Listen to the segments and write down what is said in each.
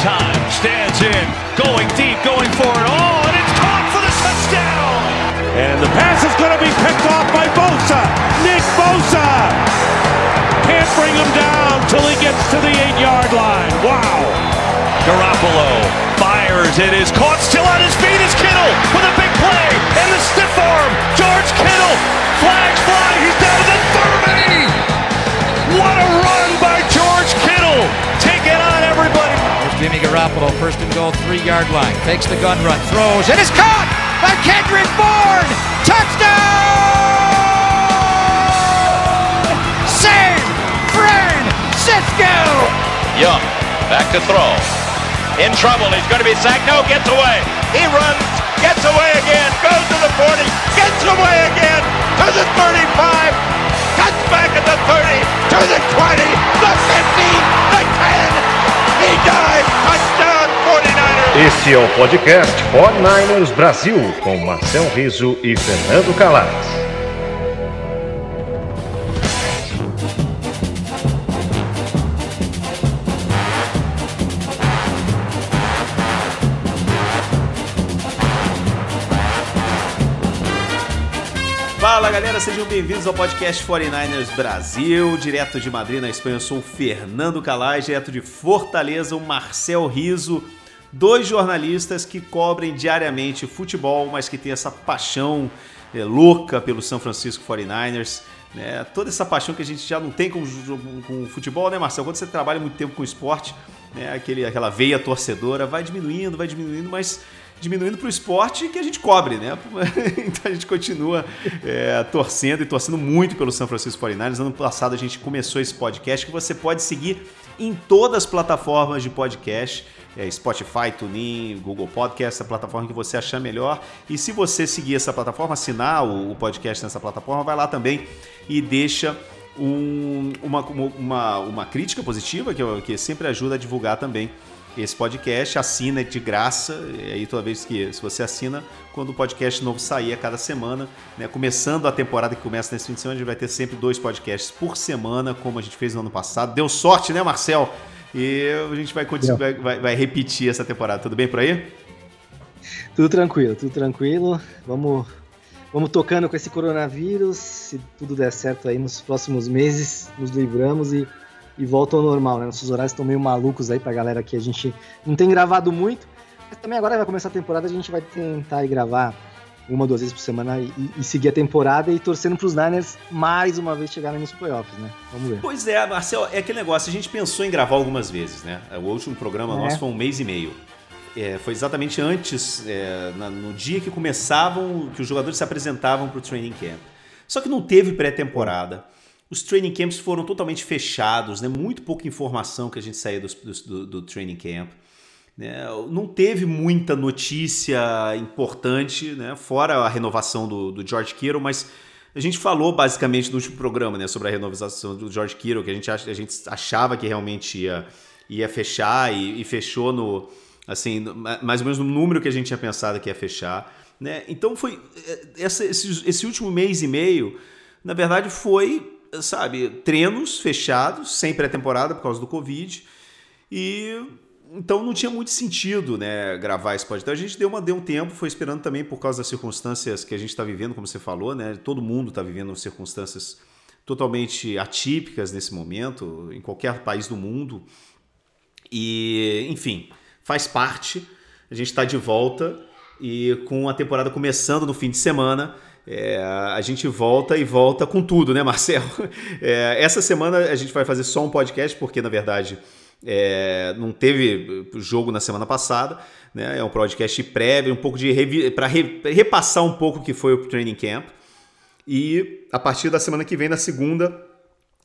time, stands in, going deep, going for it all, and it's caught for the touchdown. And the pass is going to be picked off by Bosa. Nick Bosa can't bring him down till he gets to the eight-yard line. Wow. Garoppolo fires, it is caught, still on his feet is Kittle with a big play, and the stiff arm, George Kittle, flags fly, he's down to the 30. Jimmy Garoppolo, first and goal, three-yard line, takes the gun run, throws, and it's caught by Kendrick Bourne. Touchdown! San Francisco! Young, back to throw. In trouble, he's going to be sacked. No, gets away. He runs, gets away again, goes to the 40, gets away again, to the 35, cuts back at the 30, to the 20, the 50, the 10. He dives, touchdown 49ers. Este é o podcast 49ers Brasil, com Marcel Riso e Fernando Calais. Galera, sejam bem-vindos ao podcast 49ers Brasil, direto de Madrid, na Espanha. Eu sou o Fernando Calais, direto de Fortaleza, o Marcel Riso, dois jornalistas que cobrem diariamente futebol, mas que têm essa paixão é, louca pelo São Francisco 49ers. Né? Toda essa paixão que a gente já não tem com, com o futebol, né, Marcel? Quando você trabalha muito tempo com esporte, né, aquele, aquela veia torcedora vai diminuindo, vai diminuindo, mas diminuindo para o esporte que a gente cobre, né? então a gente continua é, torcendo e torcendo muito pelo São Francisco 49ers. Ano passado a gente começou esse podcast que você pode seguir em todas as plataformas de podcast. É, Spotify, TuneIn, Google Podcast, a plataforma que você achar melhor. E se você seguir essa plataforma, assinar o, podcast nessa plataforma, vai lá também e deixa um, uma, uma, uma crítica positiva, que, que sempre ajuda a divulgar também esse podcast, assina de graça, e aí toda vez que se você assina, quando o podcast novo sair a cada semana, né, começando a temporada que começa nesse fim de semana, a gente vai ter sempre dois podcasts por semana, como a gente fez no ano passado. Deu sorte, né, Marcel? E a gente vai, vai, vai, vai repetir essa temporada. Tudo bem por aí? Tudo tranquilo, tudo tranquilo. Vamos, vamos tocando com esse coronavírus. Se tudo der certo aí nos próximos meses, nos livramos e e volta ao normal, né? Nossos horários estão meio malucos aí pra galera que a gente não tem gravado muito. Mas também agora vai começar a temporada, a gente vai tentar gravar uma, duas vezes por semana e, e, seguir a temporada e torcendo pros Niners mais uma vez chegarem nos playoffs, né? Vamos ver. Pois é, Marcel, é aquele negócio, a gente pensou em gravar algumas vezes, né? O último programa é. nosso foi um mês e meio. É, foi exatamente antes, é, na, no dia que começavam, que os jogadores se apresentavam pro training camp. Só que não teve pré-temporada. Os training camps foram totalmente fechados, né? muito pouca informação que a gente saía do, do, do training camp. Né? Não teve muita notícia importante, né? fora a renovação do, do George Kittle, mas a gente falou basicamente no último programa né? sobre a renovação do George Kittle, que a gente, a gente achava que realmente ia, ia fechar e, e fechou no assim mais ou menos no número que a gente tinha pensado que ia fechar. Né? Então foi é, essa, esse, esse último mês e meio, na verdade, foi sabe, treinos fechados, sem pré-temporada por causa do Covid. E então não tinha muito sentido, né, gravar esse podcast. Então a gente deu, uma, deu um tempo, foi esperando também por causa das circunstâncias que a gente está vivendo, como você falou, né? Todo mundo está vivendo circunstâncias totalmente atípicas nesse momento, em qualquer país do mundo. E, enfim, faz parte. A gente está de volta e com a temporada começando no fim de semana. É, a gente volta e volta com tudo, né, Marcelo? É, essa semana a gente vai fazer só um podcast, porque na verdade é, não teve jogo na semana passada. Né? É um podcast prévio, um pouco de para re, repassar um pouco o que foi o training camp. E a partir da semana que vem, na segunda,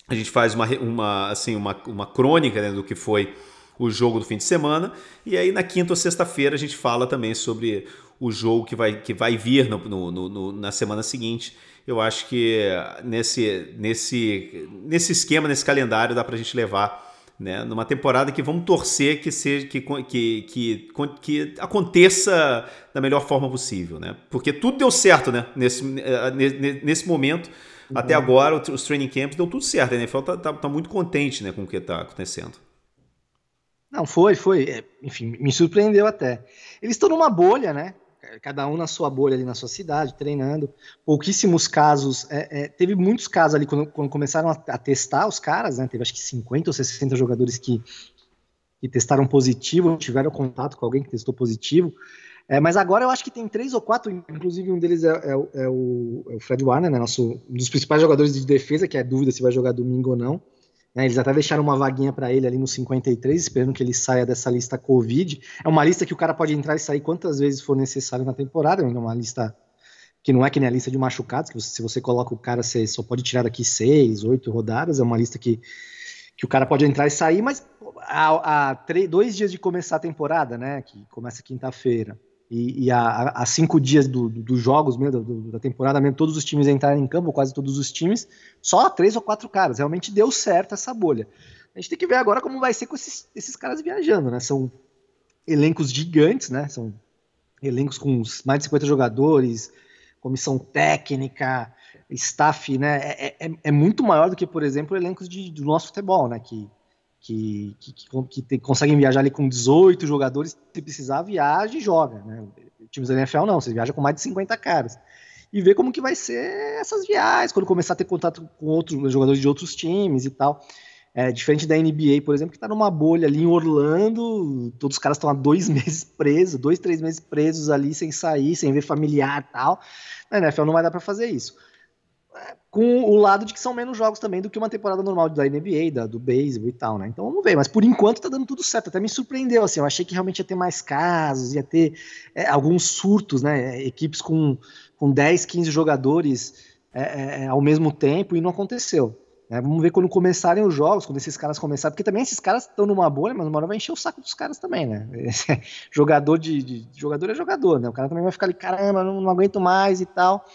a gente faz uma, uma, assim, uma, uma crônica né, do que foi o jogo do fim de semana. E aí na quinta ou sexta-feira a gente fala também sobre o jogo que vai, que vai vir no, no, no, na semana seguinte. Eu acho que nesse, nesse, nesse esquema, nesse calendário, dá para a gente levar né, numa temporada que vamos torcer que seja que, que, que, que aconteça da melhor forma possível, né? Porque tudo deu certo, né? Nesse, nesse momento, uhum. até agora, os training camps deu tudo certo. A NFL tá, tá, tá muito contente né, com o que está acontecendo. Não, foi, foi. É, enfim, me surpreendeu até. Eles estão numa bolha, né? Cada um na sua bolha ali na sua cidade, treinando. Pouquíssimos casos. É, é, teve muitos casos ali quando, quando começaram a, a, testar os caras, né? Teve acho que 50 ou 60 jogadores que, que testaram positivo, tiveram contato com alguém que testou positivo. É, mas agora eu acho que tem três ou quatro, inclusive um deles é, é, é, o, é o, Fred Warner, né, nosso, um dos principais jogadores de defesa, que é dúvida se vai jogar domingo ou não. Né, eles até deixaram uma vaguinha para ele ali no 53, esperando que ele saia dessa lista Covid. É uma lista que o cara pode entrar e sair quantas vezes for necessário na temporada, é uma lista que não é que nem a lista de machucados, que você, se você coloca o cara, você só pode tirar daqui seis, oito rodadas, é uma lista que, que o cara pode entrar e sair, mas há, há três, dois dias de começar a temporada, né, que começa quinta-feira, e, e há, há, cinco dias dos do, jogos mesmo, do, da temporada mesmo, todos os times entrarem em campo, quase todos os times, só três ou quatro caras. Realmente deu certo essa bolha. A gente tem que ver agora como vai ser com esses, esses caras viajando, né? São elencos gigantes, né? São elencos com mais de 50 jogadores, comissão técnica, staff, né? É, é, é muito maior do que, por exemplo, elencos de, do nosso futebol, né? Que que, que, que, que conseguem viajar ali com 18 jogadores, se precisar, viaja e joga. Né? Times da NFL não, você viaja com mais de 50 caras. E ver como que vai ser essas viagens, quando começar a ter contato com outros jogadores de outros times e tal. É, diferente da NBA, por exemplo, que está numa bolha ali em Orlando, todos os caras estão há dois meses presos, dois, três meses presos ali, sem sair, sem ver familiar e tal. Na NFL não vai dar para fazer isso com o lado de que são menos jogos também do que uma temporada normal da NBA, da, do beisebol e tal, né? Então vamos ver, mas por enquanto tá dando tudo certo. Até me surpreendeu, assim, eu achei que realmente ia ter mais casos, ia ter é, alguns surtos, né? Equipes com, com 10, 15 jogadores é, é, é, ao mesmo tempo e não aconteceu. Né? Vamos ver quando começarem os jogos, quando esses caras começarem, porque também esses caras estão numa bolha, mas uma hora vai encher o saco dos caras também, né? jogador de, de, jogador é jogador, né? O cara também vai ficar ali, caramba, não, não aguento mais e tal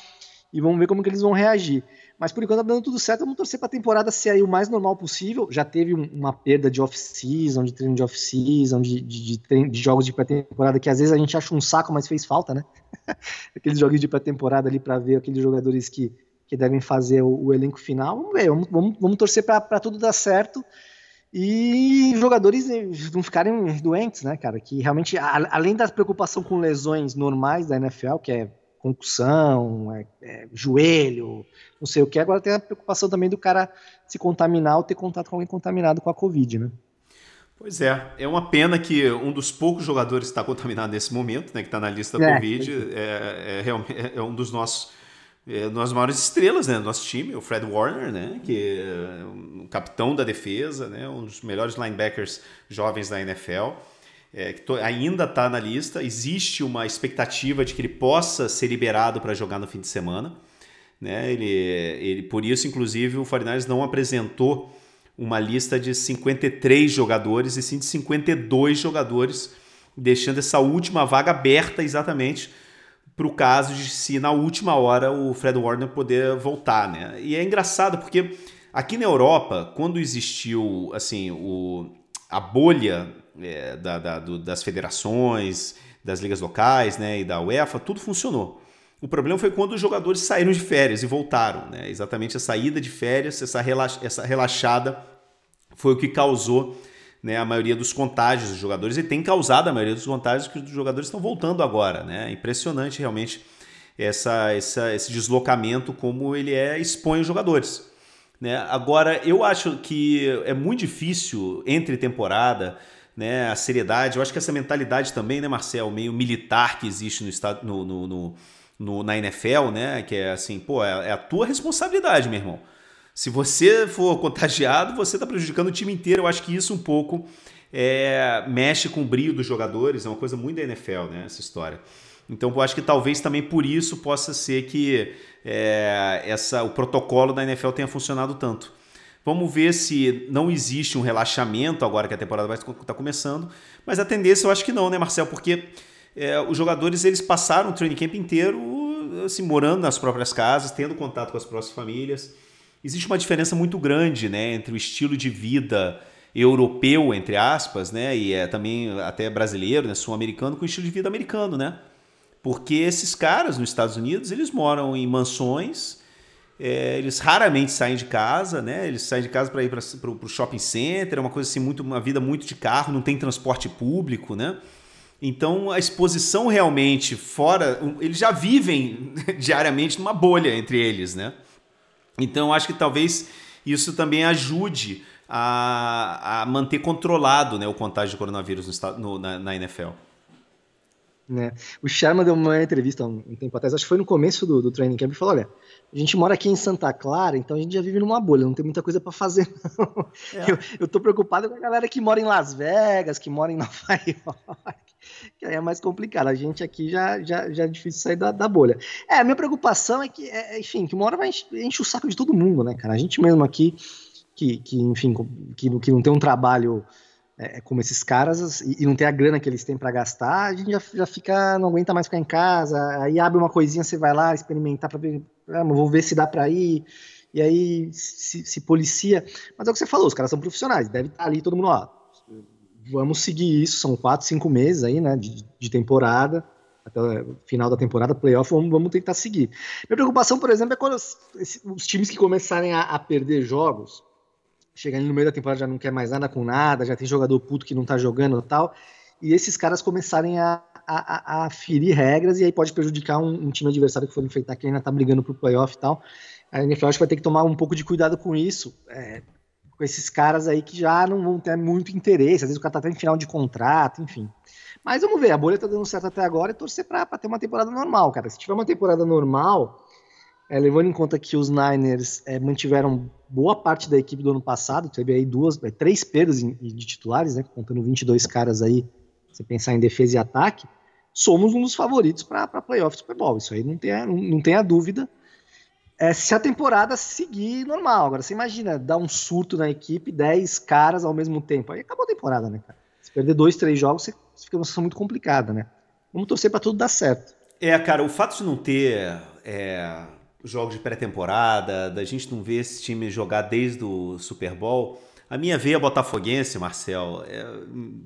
e vamos ver como que eles vão reagir. Mas por enquanto tá dando tudo certo, vamos torcer para a temporada ser aí o mais normal possível. Já teve uma perda de off-season, de treino de off-season, de, de, de, de, jogos de pré-temporada, que às vezes a gente acha um saco, mas fez falta, né? Aqueles jogos de pré-temporada ali para ver aqueles jogadores que, que devem fazer o, o elenco final. Vamos ver, vamos, vamos, vamos torcer para tudo dar certo e jogadores não ficarem doentes, né, cara? Que realmente, a, além da preocupação com lesões normais da NFL, que é concussão, é, é, joelho, não sei o que. Agora tem a preocupação também do cara se contaminar ou ter contato com alguém contaminado com a Covid, né? Pois é, é uma pena que um dos poucos jogadores está contaminado nesse momento, né, que está na lista da é, Covid, é, é, é, um dos nossos é, das maiores estrelas né, do nosso time, o Fred Warner, né, que é um capitão da defesa, né, um dos melhores linebackers jovens da NFL é, que ainda está na lista. Existe uma expectativa de que ele possa ser liberado para jogar no fim de semana. Né? Ele, ele, por isso, inclusive, o 49 não apresentou uma lista de 53 jogadores e sim de 52 jogadores, deixando essa última vaga aberta exatamente para o caso de se na última hora o Fred Warner poder voltar. Né? E é engraçado porque aqui na Europa, quando existiu assim o, a bolha é, da, da, do, das federações, das ligas locais né, e da UEFA, tudo funcionou. O problema foi quando os jogadores saíram de férias e voltaram. Né? Exatamente a saída de férias, essa, relax, essa relaxada, foi o que causou né, a maioria dos contágios dos jogadores e tem causado a maioria dos contágios que os jogadores estão voltando agora. Né? É impressionante realmente essa, essa, esse deslocamento, como ele é expõe os jogadores. Né? Agora, eu acho que é muito difícil entre temporada né, a seriedade. Eu acho que essa mentalidade também, né, Marcel, meio militar que existe no estado, no, no, no, no na NFL, né, que é assim, pô, é, é, a tua responsabilidade, meu irmão. Se você for contagiado, você está prejudicando o time inteiro. Eu acho que isso um pouco é, mexe com o brilho dos jogadores. É uma coisa muito da NFL, né, essa história. Então, eu acho que talvez também por isso possa ser que é, essa, o protocolo da NFL tenha funcionado tanto. Vamos ver se não existe um relaxamento agora que a temporada vai estar tá começando, mas a tendência eu acho que não, né, Marcel? Porque é, os jogadores eles passaram o training camp inteiro assim, morando nas próprias casas, tendo contato com as próprias famílias. Existe uma diferença muito grande né, entre o estilo de vida europeu, entre aspas, né, e é também até brasileiro, né, sul-americano, com o estilo de vida americano, né? Porque esses caras nos Estados Unidos, eles moram em mansões É, eles raramente saem de casa, né? Eles saem de casa para ir para o shopping center, é uma coisa assim, muito, uma vida muito de carro, não tem transporte público, né? Então a exposição realmente fora, eles já vivem diariamente numa bolha entre eles, né? Então acho que talvez isso também ajude a, a manter controlado né, o contágio de coronavírus no, no, na, na NFL. Né? O Sherman deu uma entrevista um, um tempo atrás, acho que foi no começo do, do training camp, e falou: olha, a gente mora aqui em Santa Clara, então a gente já vive numa bolha, não tem muita coisa para fazer. É. Eu, eu tô preocupado com a galera que mora em Las Vegas, que mora em Nova York, que aí é mais complicado. A gente aqui já, já, já é difícil sair da, da bolha. É, a minha preocupação é que, é, enfim, que uma hora vai encher, enche o saco de todo mundo, né, cara? A gente mesmo aqui, que, que enfim, que, que não tem um trabalho é, é, como esses caras e, e, não tem a grana que eles têm para gastar, a gente já, já fica, não aguenta mais ficar em casa, aí abre uma coisinha, você vai lá experimentar para ver, ah, vou ver se dá para ir, e aí se, se, policia. Mas é o que você falou, os caras são profissionais, deve estar ali todo mundo, ó, vamos seguir isso, são quatro, cinco meses aí, né, de, de temporada, até o final da temporada, playoff, vamos, vamos tentar seguir. Minha preocupação, por exemplo, é quando os, os times que começarem a, a perder jogos, chega ali no meio da temporada já não quer mais nada com nada, já tem jogador puto que não tá jogando e tal, e esses caras começarem a, a, a ferir regras e aí pode prejudicar um, um, time adversário que for enfrentar que ainda tá brigando pro playoff e tal. A NFL acho que vai ter que tomar um pouco de cuidado com isso, é, com esses caras aí que já não vão ter muito interesse, às vezes o cara tá até em final de contrato, enfim. Mas vamos ver, a bolha tá dando certo até agora e torcer pra ter uma temporada normal, cara. Se tiver uma temporada normal, é, levando em conta que os Niners é, mantiveram boa parte da equipe do ano passado, teve aí duas, é, três perdas de titulares, né, contando 22 caras aí, você pensar em defesa e ataque, somos um dos favoritos para playoff Super Bowl. Isso aí não tem, não, tem a dúvida. É, se a temporada seguir normal. Agora, você imagina dar um surto na equipe, 10 caras ao mesmo tempo. Aí acabou a temporada, né, cara? Se perder dois, três jogos, você fica uma situação muito complicada, né? Vamos torcer para tudo dar certo. É, cara, o fato de não ter é, jogos de pré-temporada, da gente não ver esse time jogar desde o Super Bowl. A minha veia botafoguense, Marcel, é,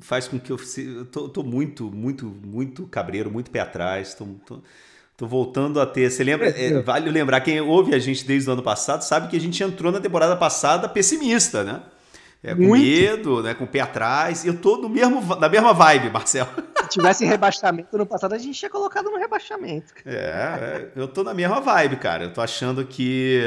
faz com que eu, eu tô, tô, muito, muito, muito cabreiro, muito pé atrás. Tô, tô, tô voltando a ter. Você lembra? É, vale lembrar, quem ouve a gente desde o ano passado sabe que a gente entrou na temporada passada pessimista, né? É, com Muito. medo, né, com o pé atrás. Eu tô no mesmo, na mesma vibe, Marcelo. Se tivesse rebaixamento no passado, a gente tinha colocado no rebaixamento. É, é, eu tô na mesma vibe, cara. Eu tô achando que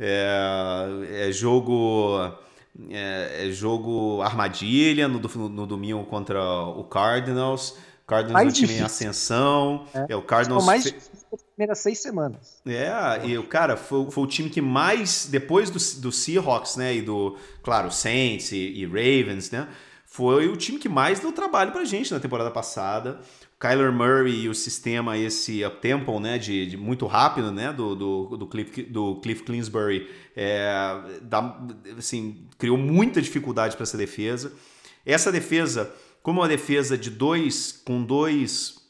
é, é jogo. É, é, jogo armadilha no, no domingo contra o Cardinals. Cardinals mais é um time difícil. em ascensão. É, é o Cardinals. Mais difícil primeiras seis semanas. É, e o cara foi, foi o time que mais, depois do, do Seahawks, né, e do, claro, Saints e, e Ravens, né, foi o time que mais deu trabalho pra gente na temporada passada. Kyler Murray e o sistema esse up tempo, né, de, de, muito rápido, né, do, do, do Cliff, do Cliff Clinsbury, é, dá, assim, criou muita dificuldade para essa defesa. Essa defesa, como uma defesa de dois, com dois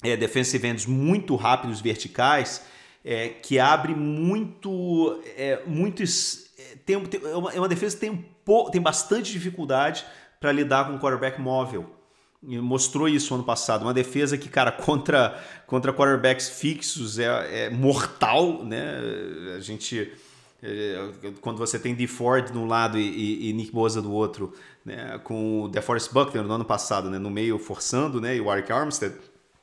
é, defensive ends muito rápidos verticais, é, que abre muito, é, muitos, é, tem, tem, é, uma, é uma defesa que tem, um, tem bastante dificuldade para lidar com um quarterback móvel. Mostrou isso ano passado. Uma defesa que, cara, contra, contra quarterbacks fixos é, é mortal, né? A gente é, quando você tem Dee Ford de um lado e, e, Nick Bosa do outro, né, com o DeForest Buckner no ano passado, né, no meio forçando, né, e o Eric Armstead,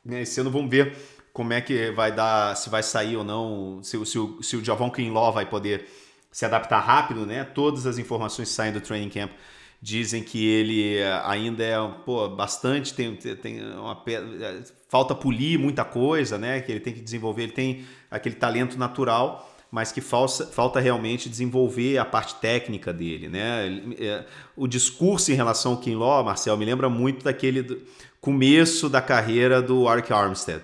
né, esse ano vamos ver como é que vai dar, se vai sair ou não, se, se, o, se o Javon Kinlaw vai poder se adaptar rápido, né? Todas as informações saem do training camp dizem que ele eh, ainda é pô, bastante, tem, tem uma, eh, falta polir muita coisa, né? Que ele tem que desenvolver, ele tem aquele talento natural, mas que falta, falta realmente desenvolver a parte técnica dele, né? Eh, o discurso em relação ao Kinlaw, Marcel, me lembra muito daquele começo da carreira do Ark Armstead,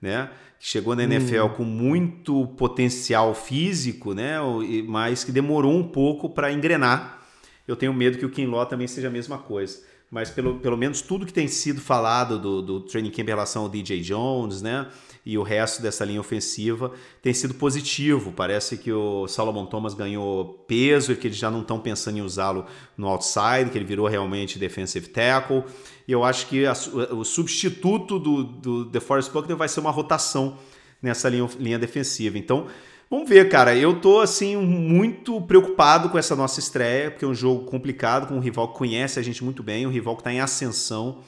né? Chegou na NFL hum. com muito potencial físico, né? Mas que demorou um pouco para engrenar. Eu tenho medo que o Kinlaw também seja a mesma coisa. Mas pelo, pelo menos tudo que tem sido falado do, do training camp em relação ao DJ Jones, né? e o resto dessa linha ofensiva tem sido positivo. Parece que o Salomon Thomas ganhou peso e que eles já não estão pensando em usá-lo no outside, que ele virou realmente defensive tackle. E eu acho que a, o substituto do, do DeForest Buckner vai ser uma rotação nessa linha, linha defensiva. Então, Vamos ver, cara. Eu tô assim muito preocupado com essa nossa estreia, porque é um jogo complicado, com um rival que conhece a gente muito bem, um rival que está em ascensão,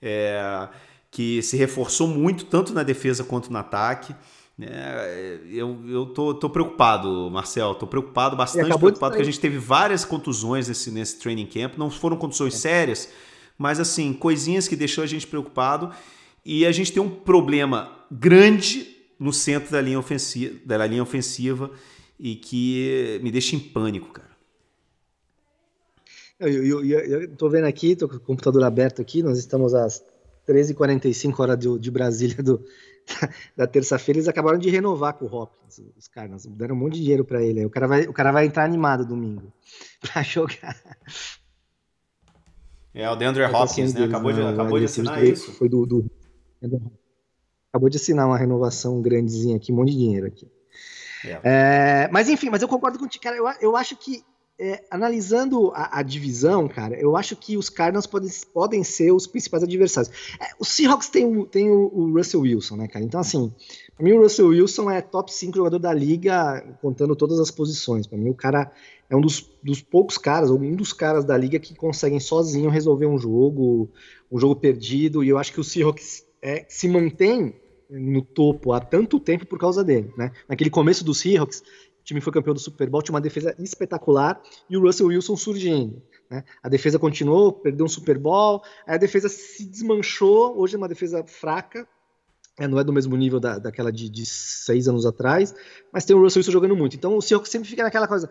é, que se reforçou muito tanto na defesa quanto no ataque. É, eu, eu tô, tô preocupado, Marcel. Tô preocupado, bastante preocupado, porque a gente teve várias contusões nesse, nesse training camp. Não foram contusões é. sérias, mas assim, coisinhas que deixou a gente preocupado. E a gente tem um problema grande no centro da linha ofensiva, da linha ofensiva e que me deixa em pânico, cara. Eu, tô vendo aqui, tô com o computador aberto aqui, nós estamos às 13h45 hora de, de Brasília do, da, terça-feira, eles acabaram de renovar com o Hopkins, os caras, deram um monte de dinheiro para ele. O cara, vai, o cara vai entrar animado domingo para jogar. É, o DeAndre Hopkins, né? Acabou de, né? acabou de assinar isso. Foi do, do, Acabou de assinar uma renovação grandezinha aqui, um monte de dinheiro aqui. É. É, mas enfim, mas eu concordo contigo, cara. Eu, eu acho que é, analisando a, a, divisão, cara, eu acho que os Cardinals podem, podem ser os principais adversários. É, o Seahawks tem, o, tem o, o, Russell Wilson, né, cara? Então, assim, pra mim o Russell Wilson é top 5 jogador da liga, contando todas as posições. Pra mim, o cara é um dos, dos poucos caras, ou um dos caras da liga que conseguem sozinho resolver um jogo, um jogo perdido, e eu acho que o Seahawks é, se mantém no topo há tanto tempo por causa dele, né? Naquele começo dos Seahawks, o time foi campeão do Super Bowl, tinha uma defesa espetacular e o Russell Wilson surgindo. Né? A defesa continuou, perdeu um Super Bowl, aí a defesa se desmanchou, hoje é uma defesa fraca, é, não é do mesmo nível da, daquela de, de, seis anos atrás, mas tem o Russell Wilson jogando muito. Então o Seahawks sempre fica naquela coisa,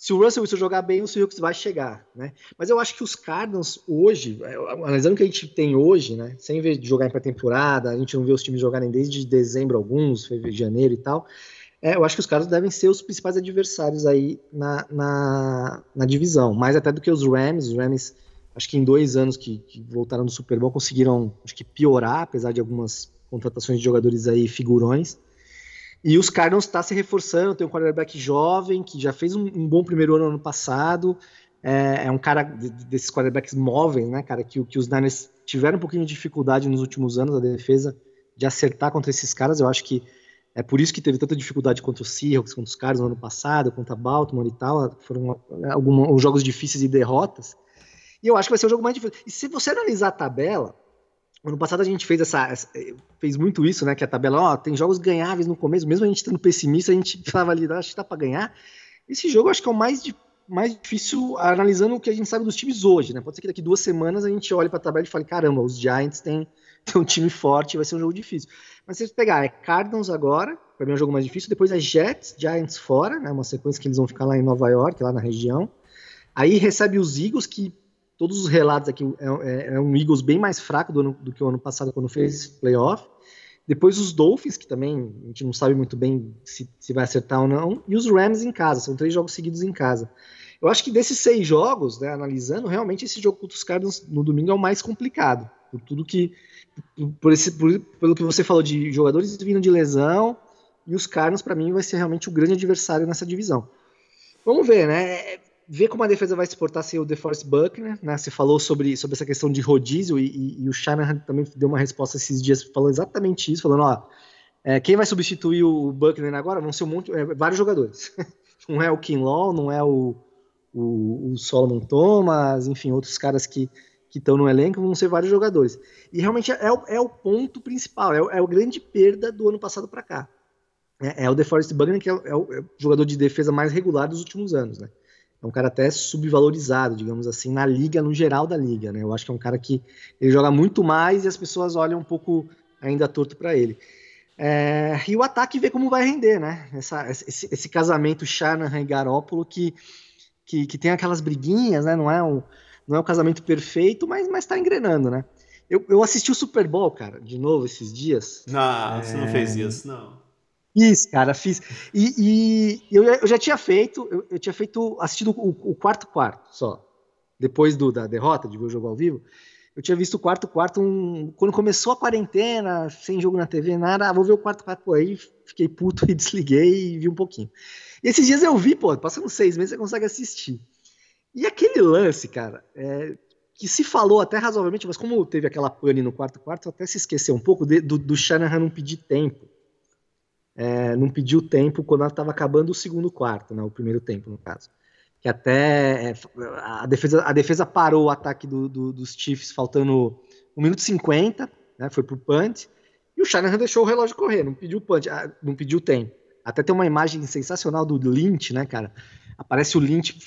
se o Russell Wilson jogar bem, o Seahawks vai chegar, né? Mas eu acho que os Cardinals hoje, é, analisando o que a gente tem hoje, né? Sem ver de jogar em pré-temporada, a gente não vê os times jogarem desde dezembro alguns, fevereiro, janeiro e tal. É, eu acho que os Cardinals devem ser os principais adversários aí na, na, na, divisão, mais até do que os Rams. Os Rams, acho que em dois anos que, que voltaram do Super Bowl, conseguiram, acho que piorar, apesar de algumas contratações de jogadores aí figurões. E os Cardinals está se reforçando, tem um quarterback jovem que já fez um, um bom primeiro ano ano passado. É, é um cara desses quarterbacks móveis, né, cara, que, que os Niners tiveram um pouquinho de dificuldade nos últimos anos, a defesa, de acertar contra esses caras. Eu acho que é por isso que teve tanta dificuldade contra o Seahawks, contra os caras no ano passado, contra Baltimore e tal. Foram alguns jogos difíceis e derrotas. E eu acho que vai ser o jogo mais difícil. E se você analisar a tabela, Ano passado a gente fez essa, fez muito isso, né? Que a tabela, ó, tem jogos ganháveis no começo, mesmo a gente estando pessimista, a gente falava ali, acho que dá para ganhar. Esse jogo acho que é o mais, mais difícil analisando o que a gente sabe dos times hoje, né? Pode ser que daqui duas semanas a gente olhe para a tabela e fale, caramba, os Giants têm, um time forte, vai ser um jogo difícil. Mas se você pegar, é Cardinals agora, para mim é um jogo mais difícil, depois é Jets, Giants fora, né? Uma sequência que eles vão ficar lá em Nova York, lá na região. Aí recebe os Eagles, que todos os relatos aqui é, é, é um Eagles bem mais fraco do, ano, do, que o ano passado quando fez playoff. Depois os Dolphins, que também a gente não sabe muito bem se, se vai acertar ou não, e os Rams em casa, são três jogos seguidos em casa. Eu acho que desses seis jogos, né, analisando, realmente esse jogo contra os Cardinals no domingo é o mais complicado. Por tudo que. Por esse, por, pelo que você falou de jogadores vindo de lesão, e os Cardinals, para mim, vai ser realmente o grande adversário nessa divisão. Vamos ver, né? Ver como a defesa vai se portar sem o DeForest Buckner, né? Você falou sobre, sobre essa questão de rodízio e, e, e, o Shanahan também deu uma resposta esses dias, falou exatamente isso, falando, ó, é, quem vai substituir o Buckner agora vão ser um monte, é, vários jogadores. não é o Kinlaw, não é o, o, o, Solomon Thomas, enfim, outros caras que que estão no elenco vão ser vários jogadores. E realmente é, o, é o ponto principal, é, é a grande perda do ano passado para cá. É, é, o DeForest Buckner, que é, é, o, é o jogador de defesa mais regular dos últimos anos, né? É um cara até subvalorizado, digamos assim, na liga, no geral da liga, né? Eu acho que é um cara que ele joga muito mais e as pessoas olham um pouco ainda torto para ele. É, e o ataque vê como vai render, né? Essa, esse, esse, casamento Shanahan e Garópolo que, que, que, tem aquelas briguinhas, né? Não é um, não é um casamento perfeito, mas, mas tá engrenando, né? Eu, eu assisti o Super Bowl, cara, de novo esses dias. Não, é... você não fez isso, não. Fiz, cara, fiz. E, e eu, eu, já tinha feito, eu, eu tinha feito, assistido o, o, quarto quarto só. Depois do, da derrota, de ver o jogo ao vivo. Eu tinha visto o quarto quarto um, quando começou a quarentena, sem jogo na TV, nada. Ah, vou ver o quarto quarto. Pô, aí fiquei puto e desliguei e vi um pouquinho. E esses dias eu vi, pô, passando seis meses você consegue assistir. E aquele lance, cara, é, que se falou até razoavelmente, mas como teve aquela pane no quarto quarto, até se esqueceu um pouco de, do, do Shanahan não pedir tempo é, não pediu tempo quando ela estava acabando o segundo quarto, né, o primeiro tempo, no caso. Que até é, a, defesa, a defesa parou o ataque do, do, dos Chiefs faltando 1 minuto e 50, né, foi pro punt, e o Shanahan deixou o relógio correr, não pediu punch, ah, não pediu tempo. Até tem uma imagem sensacional do Lynch, né, cara? Aparece o Lynch,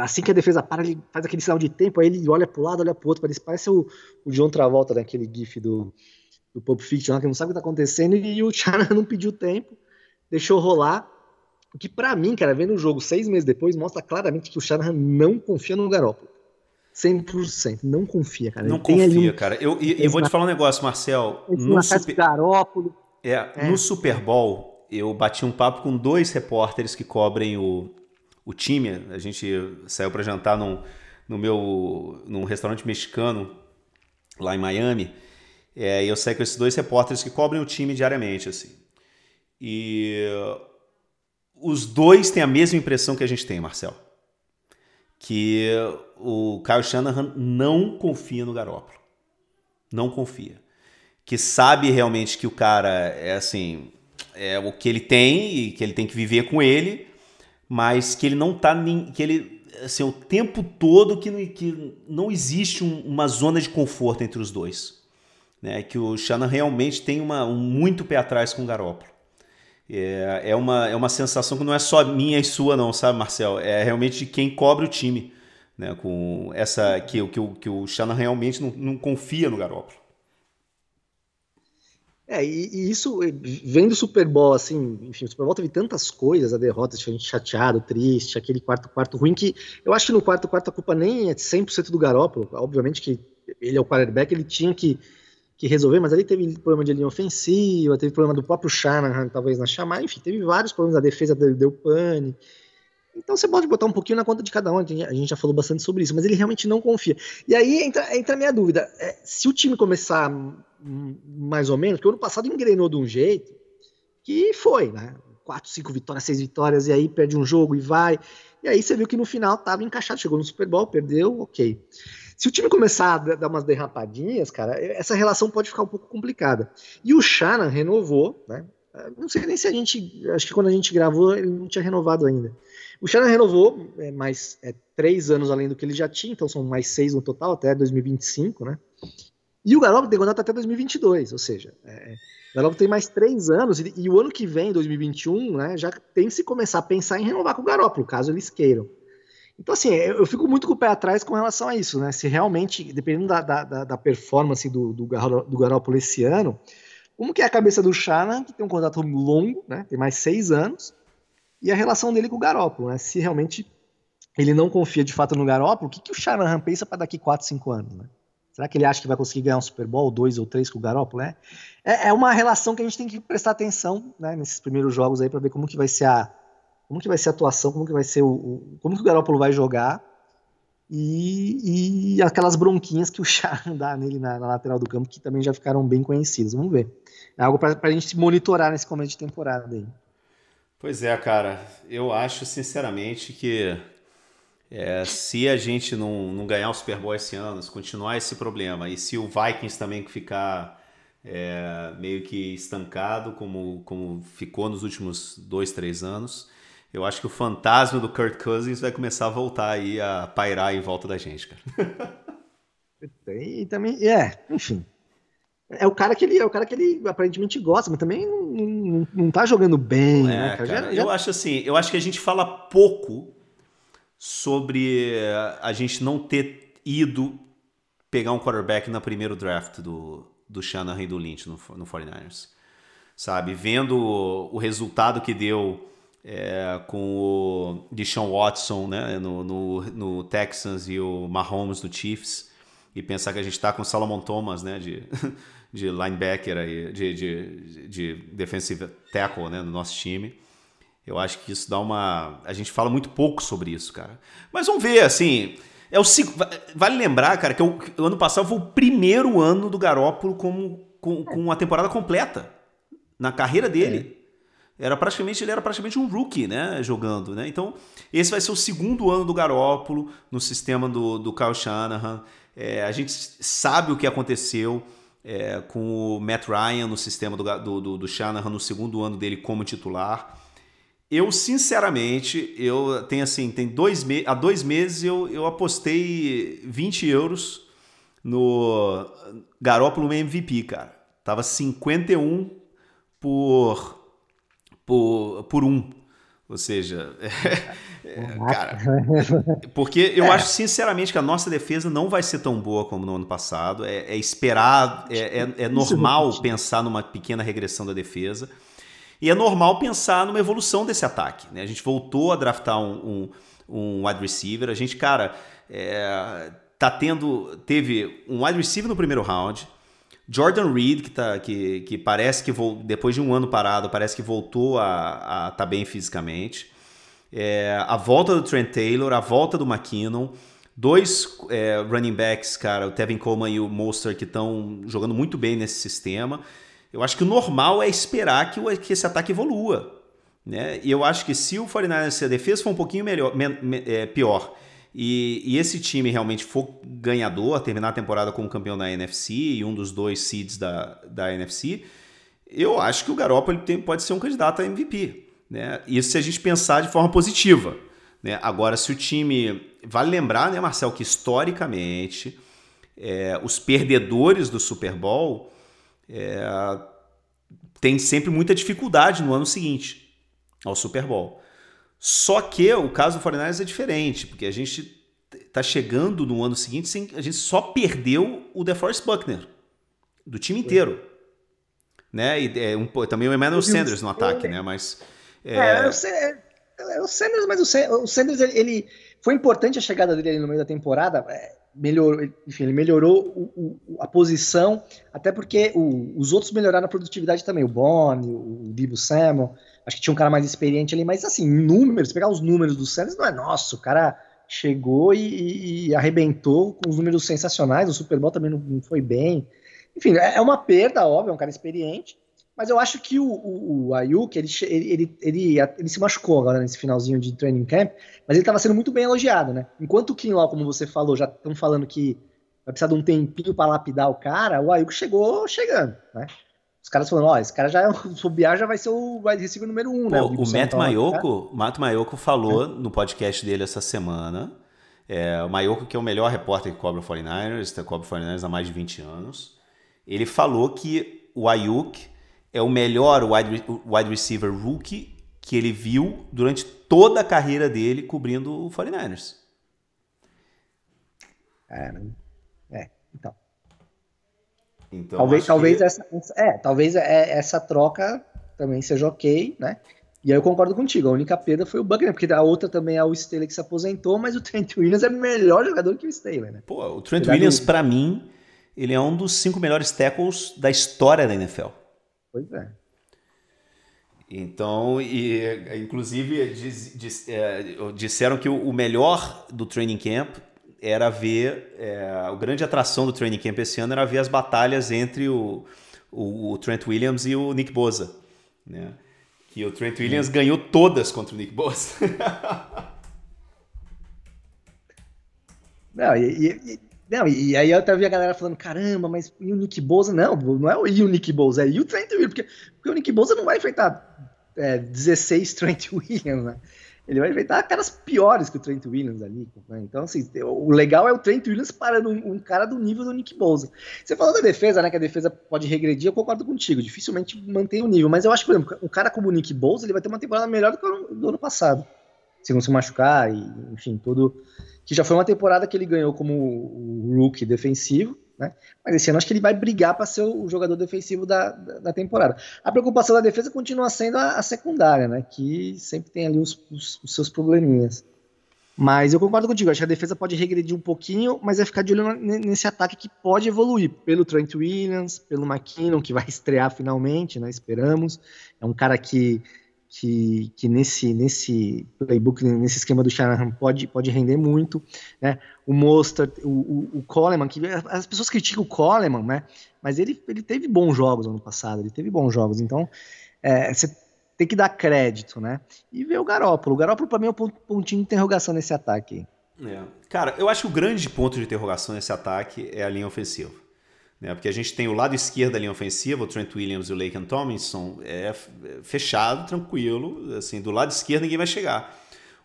assim que a defesa para, ele faz aquele sinal de tempo, aí ele olha pro lado, olha pro outro, parece, parece o, o John Travolta naquele gif do, do Pulp Fiction, que não sabe o que tá acontecendo, e o Shanahan não pediu tempo, deixou rolar. O que para mim, cara, vendo o jogo seis meses depois, mostra claramente que o Shanahan não confia no Garoppolo. 100%. Não confia, cara. Não Ele confia, um... cara. Eu, e, eu vou te falar um negócio, Marcel. No super... Garópolo. É, é, no Super Bowl, eu bati um papo com dois repórteres que cobrem o, o time. A gente saiu para jantar num, no meu, num restaurante mexicano lá em Miami. É, eu saí com esses dois repórteres que cobrem o time diariamente, assim. E os dois têm a mesma impressão que a gente tem, Marcel. Que o Kyle Shanahan não confia no Garoppolo. Não confia. Que sabe realmente que o cara é assim, é o que ele tem e que ele tem que viver com ele, mas que ele não tá que ele assim, o tempo todo que, que não existe um, uma zona de conforto entre os dois. Né? Que o Shanahan realmente tem uma, um muito pé atrás com o Garoppolo. É, é, uma, é uma sensação que não é só minha e sua, não, sabe, Marcel? É realmente quem cobre o time né, com essa que, que, que o Shannon realmente não, não confia no Garoppolo. É, e, e, isso, vendo o Super Bowl, assim, enfim, o Super Bowl teve tantas coisas, a derrota, a gente chateado, triste, aquele quarto quarto ruim, que eu acho que no quarto quarto a culpa nem é 100% do Garoppolo, obviamente que ele é o quarterback, ele tinha que, que resolver, mas ali teve problema de linha ofensiva, teve problema do próprio Shanahan, talvez na chamada, enfim, teve vários problemas, a defesa dele deu pane, então você pode botar um pouquinho na conta de cada um, a gente já falou bastante sobre isso, mas ele realmente não confia. E aí entra, entra a minha dúvida: é, se o time começar mais ou menos, porque o ano passado engrenou de um jeito que foi, né? Quatro, cinco vitórias, seis vitórias, e aí perde um jogo e vai. E aí você viu que no final estava encaixado, chegou no Super Bowl, perdeu, ok. Se o time começar a dar umas derrapadinhas, cara, essa relação pode ficar um pouco complicada. E o Shannon renovou, né? Não sei nem se a gente. Acho que quando a gente gravou, ele não tinha renovado ainda. O Shannon renovou é, mais é, três anos além do que ele já tinha, então são mais seis no total, até 2025, né? E o Garoppolo tem contrato até 2022, ou seja, é, o Garoppolo tem mais três anos, e, e, o ano que vem, 2021, né, já tem que se começar a pensar em renovar com o Garoppolo, caso eles queiram. Então, assim, eu, fico muito com o pé atrás com relação a isso, né? Se realmente, dependendo da, da, da performance do, do, do Garoppolo esse ano, como que é a cabeça do Shannon, que tem um contrato longo, né? Tem mais seis anos, e a relação dele com o Garópolo, né? Se realmente ele não confia de fato no Garópolo, o que, que o Shanahan pensa para daqui 4, 5 anos, né? Será que ele acha que vai conseguir ganhar um Super Bowl, dois ou três com o Garópolo, né? É, é uma relação que a gente tem que prestar atenção, né, nesses primeiros jogos aí para ver como que vai ser a como que vai ser a atuação, como que vai ser o, o como que o Garópolo vai jogar e, e aquelas bronquinhas que o Shanahan dá nele na, na, lateral do campo que também já ficaram bem conhecidas. Vamos ver. É algo para a gente monitorar nesse começo de temporada aí. Pois é, cara. Eu acho sinceramente que é, se a gente não, não ganhar o Super Bowl esse ano, se continuar esse problema, e se o Vikings também ficar é, meio que estancado, como, como ficou nos últimos dois, três anos, eu acho que o fantasma do Kurt Cousins vai começar a voltar aí a pairar em volta da gente, cara. e também, é, enfim é o cara que ele é o cara que ele aparentemente gosta, mas também não, não, não tá jogando bem, é, né, cara? cara já, já... Eu acho assim, eu acho que a gente fala pouco sobre a gente não ter ido pegar um quarterback na primeiro draft do, do Shanahan e do Lynch no, no 49ers. Sabe? Vendo o resultado que deu é, com o Deshaun Watson né, no, no, no Texans e o Mahomes no Chiefs e pensar que a gente está com o Salomon Thomas, né, de de linebacker aí, de, de, de defensive tackle né, no nosso time. Eu acho que isso dá uma. A gente fala muito pouco sobre isso, cara. Mas vamos ver, assim. É o Vale lembrar, cara, que o, ano passado foi o primeiro ano do Garópolo com, com, com a temporada completa na carreira dele. É. Era praticamente, ele era praticamente um rookie, né, jogando, né? Então, esse vai ser o segundo ano do Garópolo no sistema do, do Kyle Shanahan. É, a gente sabe o que aconteceu é, com o Matt Ryan no sistema do, do, do Shanahan no segundo ano dele como titular. Eu, sinceramente, eu tenho assim, tem dois me há dois meses eu, eu apostei 20 euros no Garópolo MVP, cara. Tava 51 por, por, por um. Ou seja, é, cara, porque eu é. acho sinceramente que a nossa defesa não vai ser tão boa como no ano passado. É, é esperar, é, é, é normal pensar numa pequena regressão da defesa. E é normal pensar numa evolução desse ataque. Né? A gente voltou a draftar um, um, um wide receiver. A gente, cara, é, tá tendo. Teve um wide receiver no primeiro round. Jordan Reed, que, tá, que, que parece que depois de um ano parado, parece que voltou a estar tá bem fisicamente. É, a volta do Trent Taylor, a volta do McKinnon, dois é, running backs, cara, o Tevin Coleman e o Monster, que estão jogando muito bem nesse sistema. Eu acho que o normal é esperar que, o, que esse ataque evolua. Né? E eu acho que se o 49ers, se a defesa for um pouquinho melhor, me, me, é, pior, e, e, esse time realmente for ganhador, terminar a temporada como campeão da NFC e um dos dois seeds da, da NFC, eu acho que o Garoppolo tem, pode ser um candidato a MVP. Né? Isso se a gente pensar de forma positiva. Né? Agora, se o time. Vale lembrar, né, Marcel, que historicamente é, os perdedores do Super Bowl é, têm sempre muita dificuldade no ano seguinte ao Super Bowl. Só que o caso do 49 é diferente, porque a gente tá chegando no ano seguinte sem a gente só perdeu o DeForest Buckner do time inteiro. Né? E é um, também o Emmanuel Sanders no ataque, né? Mas é, é eu sei, é, é, o Sanders, mas o Sanders ele, foi importante a chegada dele ali no meio da temporada. Melhorou, enfim, ele melhorou o, o, a posição, até porque o, os outros melhoraram a produtividade também. O Bonnie, o Divo Samuel, acho que tinha um cara mais experiente ali, mas assim, números, pegar os números do Sanders não é nosso, o cara chegou e, e, arrebentou com os números sensacionais, o Super Bowl também não, não foi bem. Enfim, é, é uma perda, óbvio, é um cara experiente, mas eu acho que o, o, o Ayuk, ele, ele, ele, ele, se machucou agora nesse finalzinho de training camp, mas ele estava sendo muito bem elogiado, né? Enquanto o Kinlaw, como você falou, já estão falando que vai precisar de um tempinho para lapidar o cara, o Ayuk chegou chegando, né? Os caras falando, ó, esse cara já é o já vai ser o wide receiver número um, né? O, o Matt Mayoko, Matt Mayoko falou é. no podcast dele essa semana. É, o Mayoko, que é o melhor repórter que cobra o 49ers, tá, cobre o 49ers há mais de 20 anos. Ele falou que o Ayuk é o melhor wide, wide receiver rookie que ele viu durante toda a carreira dele cobrindo o 49ers. É, é então. Então, talvez, talvez que... essa, é, talvez é, essa troca também seja ok, né? E aí eu concordo contigo, a única perda foi o Buckner, porque a outra também é o Staley que se aposentou, mas o Trent Williams é melhor jogador que o Staley, né? Pô, o Trent Williams, para mim, ele é um dos cinco melhores tackles da história da NFL. Pois é. Então, e, inclusive diz, diz, é, disseram que o, melhor do training camp era ver é, a grande atração do training camp esse ano era ver as batalhas entre o, o, o Trent Williams e o Nick Bosa, né? Que o Trent Williams ganhou todas contra o Nick Bosa. Não, e, e, não, e aí eu até vi a galera falando, caramba, mas e o Nick Bosa? Não, não é o e o Nick Bosa, é e o Trent Williams, porque, porque o Nick Bosa não vai enfrentar é, 16 Trent Williams, né? Ele vai enfrentar caras piores que o Trent Williams ali. Né? Então, assim, o legal é o Trent Williams parando um, um, cara do nível do Nick Bosa. Você falou da defesa, né? Que a defesa pode regredir, eu concordo contigo. Dificilmente mantém o nível. Mas eu acho que, por exemplo, um cara como o Nick Bosa, ele vai ter uma temporada melhor do que o do ano passado. Se não se machucar e, enfim, todo que já foi uma temporada que ele ganhou como o rookie defensivo, né? Mas esse ano acho que ele vai brigar para ser o jogador defensivo da, da, da, temporada. A preocupação da defesa continua sendo a, a secundária, né? Que sempre tem ali os, os, os, seus probleminhas. Mas eu concordo contigo, acho que a defesa pode regredir um pouquinho, mas é ficar de olho nesse ataque que pode evoluir pelo Trent Williams, pelo McKinnon, que vai estrear finalmente, né? Esperamos. É um cara que que, que nesse, nesse playbook, nesse esquema do Shanahan pode, pode render muito, né? O Mostert, o, o, o Coleman, que as pessoas criticam o Coleman, né? Mas ele, ele teve bons jogos ano passado, ele teve bons jogos, então é, você tem que dar crédito, né? E ver o Garópolo. O Garópolo, para mim, é um pontinho de interrogação nesse ataque. É. Cara, eu acho que o grande ponto de interrogação nesse ataque é a linha ofensiva. Né? Porque a gente tem o lado esquerdo da linha ofensiva, o Trent Williams e o Laken Tomlinson, é fechado, tranquilo. Assim, do lado esquerdo ninguém vai chegar.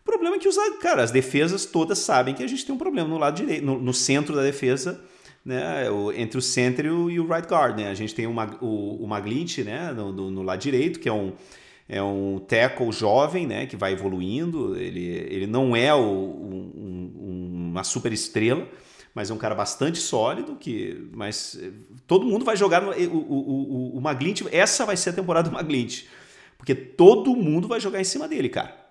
O problema é que os, cara, as defesas todas sabem que a gente tem um problema no lado direito, no, no centro da defesa, né, entre o center e o, right guard. Né? A gente tem o, o, o né, no, no, no, lado direito, que é um, é um tackle jovem né, que vai evoluindo. Ele, ele não é o, um, uma super estrela, mas é um cara bastante sólido. que Mas eh, todo mundo vai jogar no, o, o, o, o Maglite. Essa vai ser a temporada do Maglite. Porque todo mundo vai jogar em cima dele, cara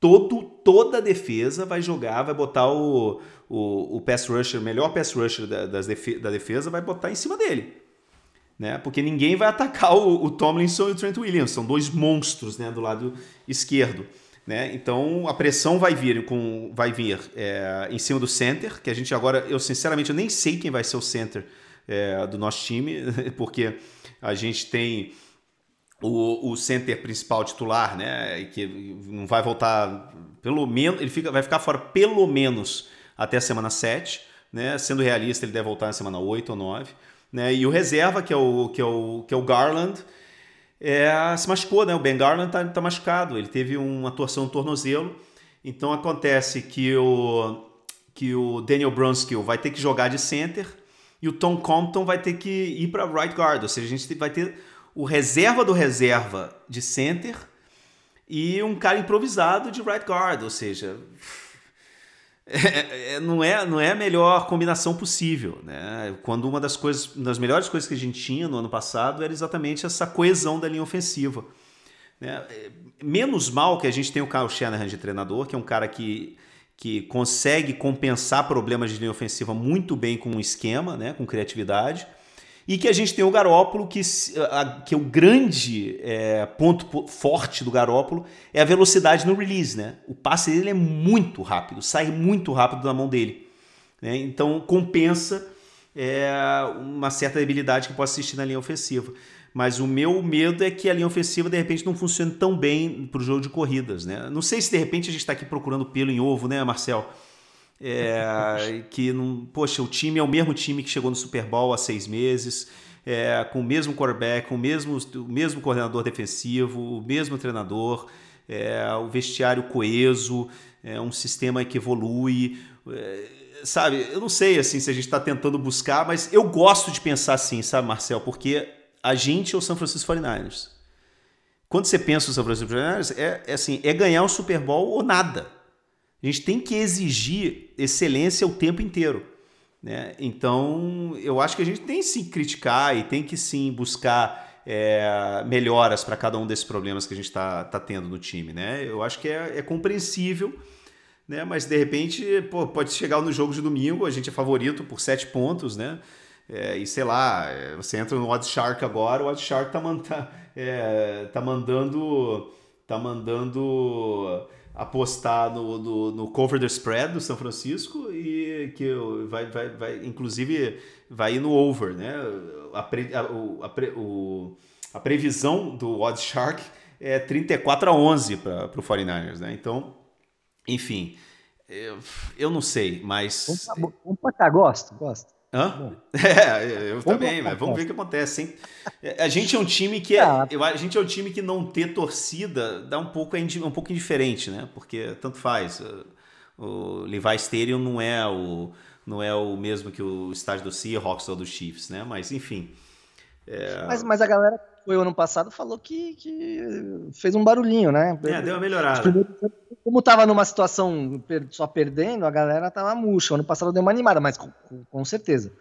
todo, toda a defesa vai jogar, vai botar o, o, o pass rusher, melhor pass rusher da, defe, da defesa, vai botar em cima dele. Né? Porque ninguém vai atacar o, o, Tomlinson e o Trent Williams, são dois monstros né, do lado esquerdo. Né? Então a pressão vai vir com vai vir é, em cima do center, que a gente agora, eu sinceramente eu nem sei quem vai ser o center é, do nosso time, porque a gente tem o, o center principal titular, né, que não vai voltar pelo menos, ele fica, vai ficar fora pelo menos até a semana 7, né, sendo realista ele deve voltar na semana 8 ou 9, né, e o reserva, que é o, que é o, que é o Garland, é, se machucou, né, o Ben Garland tá, tá machucado, ele teve uma torção no tornozelo, então acontece que o, que o Daniel Brunskill vai ter que jogar de center e o Tom Compton vai ter que ir para right guard, ou seja, a gente vai ter o reserva do reserva de center e um cara improvisado de right guard, ou seja, é, é, não, é, não é a melhor combinação possível. Né? Quando uma das coisas, uma das melhores coisas que a gente tinha no ano passado era exatamente essa coesão da linha ofensiva. Né? Menos mal que a gente tem o Kyle Shanahan de treinador, que é um cara que, que consegue compensar problemas de linha ofensiva muito bem com um esquema, né? com criatividade. E que a gente tem o Garópolo, que, que é o grande é, ponto forte do Garópolo é a velocidade no release, né? O passe dele é muito rápido, sai muito rápido da mão dele. Né? Então compensa é, uma certa debilidade que pode assistir na linha ofensiva. Mas o meu medo é que a linha ofensiva de repente não funcione tão bem para o jogo de corridas, né? Não sei se de repente a gente está aqui procurando pelo em ovo, né, Marcel? É, que não, poxa, o time é o mesmo time que chegou no Super Bowl há seis meses, é, com o mesmo quarterback, com o mesmo, o mesmo coordenador defensivo, o mesmo treinador, é, o vestiário coeso, é um sistema que evolui. É, sabe, eu não sei assim se a gente está tentando buscar, mas eu gosto de pensar assim, sabe, Marcel, porque a gente é o São Francisco 49ers. Quando você pensa no São Francisco 49ers, é, é assim, é ganhar o Super Bowl ou nada. A gente tem que exigir excelência o tempo inteiro. Né? Então, eu acho que a gente tem sim que criticar e tem que sim buscar é, melhoras para cada um desses problemas que a gente está tá tendo no time. Né? Eu acho que é, é compreensível, né? mas de repente pô, pode chegar no jogo de domingo, a gente é favorito por sete pontos, né? É, e sei lá, é, você entra no Odd Shark agora, o Odd Shark tá, tá, é, tá mandando. tá mandando apostar no, no, no, cover the spread do São Francisco e que vai, vai, vai inclusive vai ir no over, né? A, pre, a, a, pre, o, a previsão do Odd Shark é 34 a 11 para o 49ers, né? Então, enfim, eu, eu não sei, mas... Vamos para cá, gosto, gosto. Hã? É, eu também, mas vamos ver o que acontece, hein? É, a gente é um time que é, a gente é um time que não ter torcida dá um pouco é um pouco indiferente, né? Porque tanto faz. O Levi Stadium não é o não é o mesmo que o estádio do Seahawks ou do Chiefs, né? Mas enfim. É... Mas, mas a galera o ano passado falou que, que fez um barulhinho, né? É, deu uma melhorada. Como tava numa situação só perdendo, a galera tava murcha. Ano passado deu uma animada, mas com, com certeza.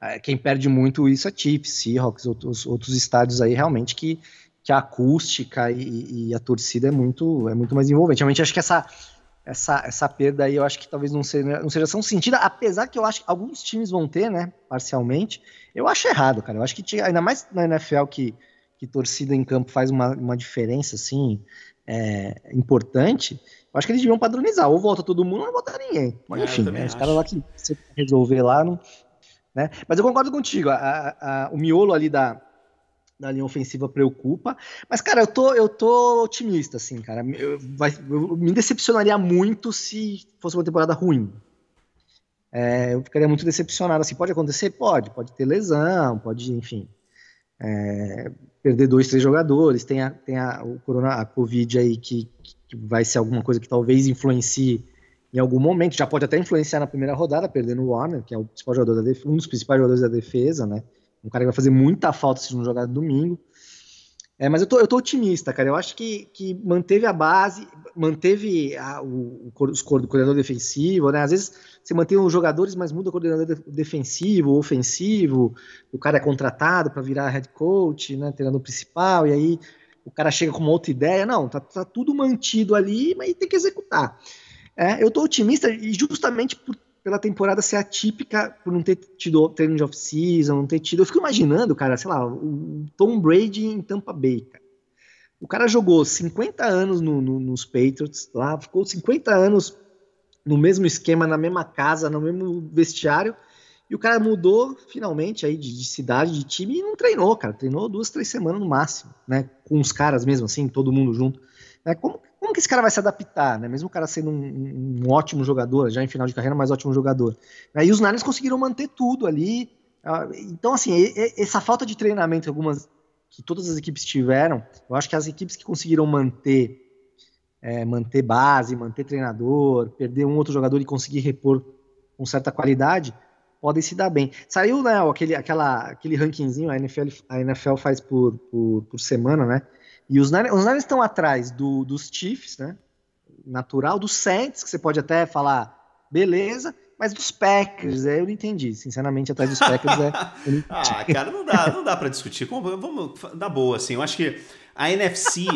É, quem perde muito isso é Chiefs, Seahawks, outros, outros estádios aí realmente que, que a acústica e, e, a torcida é muito, é muito mais envolvente. Realmente acho que essa, essa, essa perda aí eu acho que talvez não seja, não seja tão sentida, apesar que eu acho que alguns times vão ter, né, parcialmente. Eu acho errado, cara. Eu acho que ainda mais na NFL que, que torcida em campo faz uma, uma diferença assim é, importante. Eu acho que eles deviam padronizar. Ou volta todo mundo ou não volta ninguém. Mas é, enfim, né, os caras lá que você resolver lá. Não, né? Mas eu concordo contigo. A, a, a, o miolo ali da, da linha ofensiva preocupa. Mas, cara, eu tô, eu tô otimista, assim, cara. Eu, vai, eu me decepcionaria muito se fosse uma temporada ruim. é, eu ficaria muito decepcionado. Assim, pode acontecer? Pode. Pode ter lesão, pode, enfim, é, perder dois, três jogadores. Tem a, tem a, o corona, a Covid aí que, que vai ser alguma coisa que talvez influencie em algum momento. Já pode até influenciar na primeira rodada, perdendo o Warner, que é o principal jogador da um dos principais jogadores da defesa, né? Um cara que vai fazer muita falta se não jogar domingo. É, mas eu tô, eu tô otimista, cara. Eu acho que, que manteve a base, manteve a, o, o, os coordenador defensivo, né? Às vezes você mantém os jogadores, mas muda o coordenador defensivo, ofensivo. O cara é contratado para virar head coach, né? Treinador principal, e aí o cara chega com uma outra ideia. Não, tá, tá tudo mantido ali, mas tem que executar. É, eu tô otimista e justamente por pela temporada ser atípica por não ter tido treino de off-season, não ter tido. Eu fico imaginando, cara, sei lá, o Tom Brady em Tampa Bay, cara. O cara jogou 50 anos no, no, nos Patriots lá, ficou 50 anos no mesmo esquema, na mesma casa, no mesmo vestiário, e o cara mudou finalmente aí de, de cidade, de time, e não treinou, cara. Treinou duas, três semanas no máximo, né? Com os caras mesmo assim, todo mundo junto. É, como, como que esse cara vai se adaptar, né? Mesmo o cara sendo um, um ótimo jogador, já em final de carreira, mas ótimo jogador. E os Niners conseguiram manter tudo ali. Ah, então, assim, essa falta de treinamento, algumas que todas as equipes tiveram, eu acho que as equipes que conseguiram manter é, manter base, manter treinador, perder um outro jogador e conseguir repor com certa qualidade, podem se dar bem. Saiu né, aquele, aquela, aquele rankingzinho, a NFL, a NFL faz por, por, por semana, né? E os Niners, os Niners estão atrás do, dos Chiefs, né? Natural, dos Saints, que você pode até falar, beleza, mas dos Packers, é, eu não entendi. Sinceramente, atrás dos Packers é. ah, cara, não dá, não dá para discutir. Vamos, dar boa, assim. Eu acho que a NFC.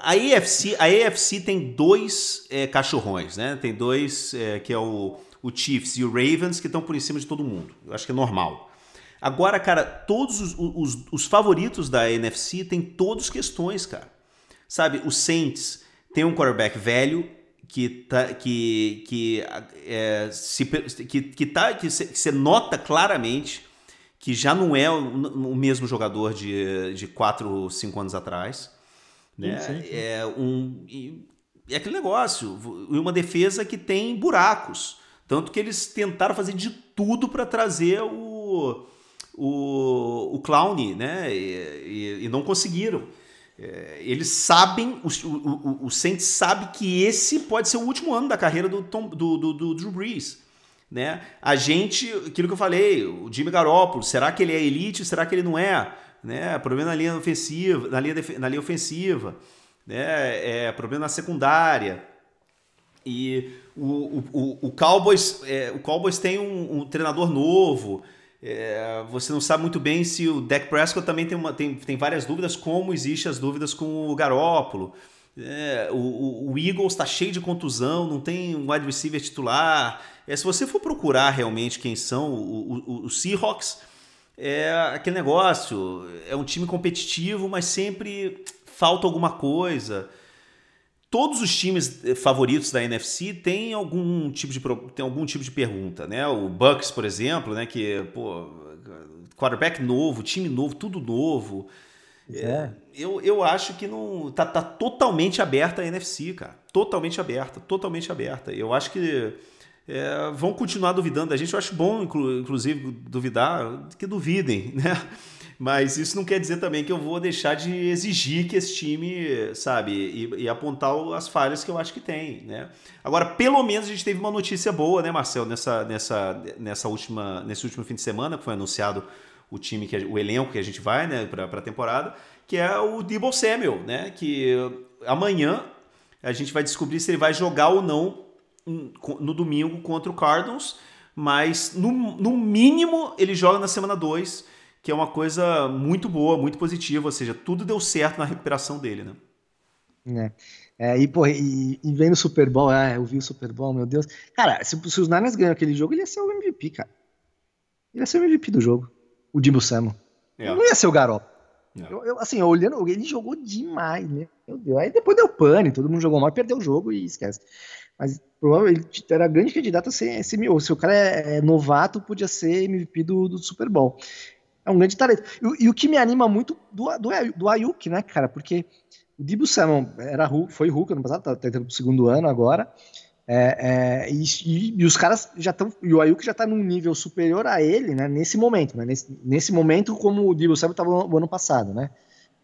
A AFC, a AFC tem dois é, cachorrões, né? Tem dois, é, que é o, o Chiefs e o Ravens, que estão por cima de todo mundo. Eu acho que é normal. Agora, cara, todos os, os, os favoritos da NFC têm todos questões, cara. Sabe, o Saints tem um quarterback velho que tá, que que é, se, que, que, tá, que você nota claramente que já não é o, o mesmo jogador de, de 4, 5 anos atrás. Né? Sim, sim. É um é aquele negócio, uma defesa que tem buracos. Tanto que eles tentaram fazer de tudo para trazer o, o, o Clown, né? E, e, e não conseguiram. É, eles sabem, o, o, o Saints sabe que esse pode ser o último ano da carreira do, Tom, do, do, do Drew Brees. Né? A gente, aquilo que eu falei, o Jimmy Garoppolo, será que ele é elite? Será que ele não é? Né? Problema na linha ofensiva, na linha, na linha ofensiva, né? É, problema na secundária. E o, o, o, Cowboys, é, o Cowboys tem um, um treinador novo. É, você não sabe muito bem se o Dak Prescott também tem, uma, tem, tem várias dúvidas, como existem as dúvidas com o Garópolo. É, o, o, Eagles está cheio de contusão, não tem um wide receiver titular. É, se você for procurar realmente quem são os Seahawks, é aquele negócio, é um time competitivo, mas sempre falta alguma coisa todos os times favoritos da NFC têm algum tipo de, tem algum tipo de pergunta, né? O Bucks, por exemplo, né? Que, pô, quarterback novo, time novo, tudo novo. É. é. Eu, eu acho que não tá, tá totalmente aberta a NFC, cara. Totalmente aberta, totalmente aberta. Eu acho que é, vão continuar duvidando da gente. Eu acho bom, inclusive, duvidar, que duvidem, né? Mas isso não quer dizer também que eu vou deixar de exigir que esse time, sabe, e, e, apontar as falhas que eu acho que tem, né? Agora, pelo menos a gente teve uma notícia boa, né, Marcel, nessa, nessa, nessa última, nesse último fim de semana, que foi anunciado o time, que o elenco que a gente vai, né, para a temporada, que é o Debo Samuel, né? Que amanhã a gente vai descobrir se ele vai jogar ou não no domingo contra o Cardinals, mas no, no mínimo ele joga na semana 2 que é uma coisa muito boa, muito positiva, ou seja, tudo deu certo na recuperação dele, né? É. é e, pô, e, e vendo o Super Bowl, é, eu vi o Super Bowl, meu Deus. Cara, se, se os Niners ganham aquele jogo, ele ia ser o MVP, cara. Ele ia ser o MVP do jogo. O Dimo Samuel. É. Não ia ser o Garoppolo. É. Eu, eu, assim, olhando, ele jogou demais, né? Meu Deus. Aí depois deu pane, todo mundo jogou mal, perdeu o jogo e esquece. Mas provavelmente era grande candidato a ser, ser se o cara é, é, novato, podia ser MVP do, do Super Bowl. É um grande talento. E, e, o que me anima muito do, do, do Ayuk, né, cara? Porque o Dibu Samuel era, foi Hulk ano passado, tá, tá entrando pro segundo ano agora. É, é, e, e, e, os caras já estão. E o Ayuk já está num nível superior a ele, né? Nesse momento, né? Nesse, nesse momento, como o Debo Samuel estava no ano passado, né?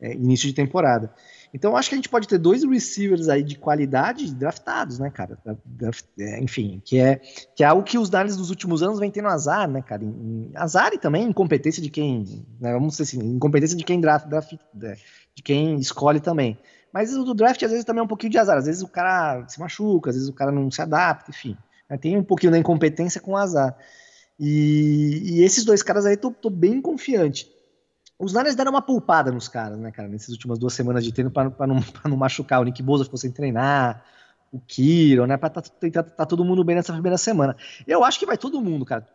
É, início de temporada. Então, acho que a gente pode ter dois receivers aí de qualidade draftados, né, cara? Draft, é, enfim, que é, que é algo que os Dallas dos últimos anos vem tendo azar, né, cara? Em, azar e também incompetência de quem. Né, vamos dizer assim, incompetência de quem draft, draft de quem escolhe também. Mas o do draft, às vezes, também é um pouquinho de azar. Às vezes o cara se machuca, às vezes o cara não se adapta, enfim. Né? Tem um pouquinho da incompetência com azar. E, e esses dois caras aí, tô, tô bem confiante. Os Niners deram uma poupada nos caras, né, cara, nessas últimas duas semanas de treino para não, não machucar. O Nick Bosa ficou sem treinar, o Kiro, né, para tá, tá, tá, todo mundo bem nessa primeira semana. Eu acho que vai todo mundo, cara.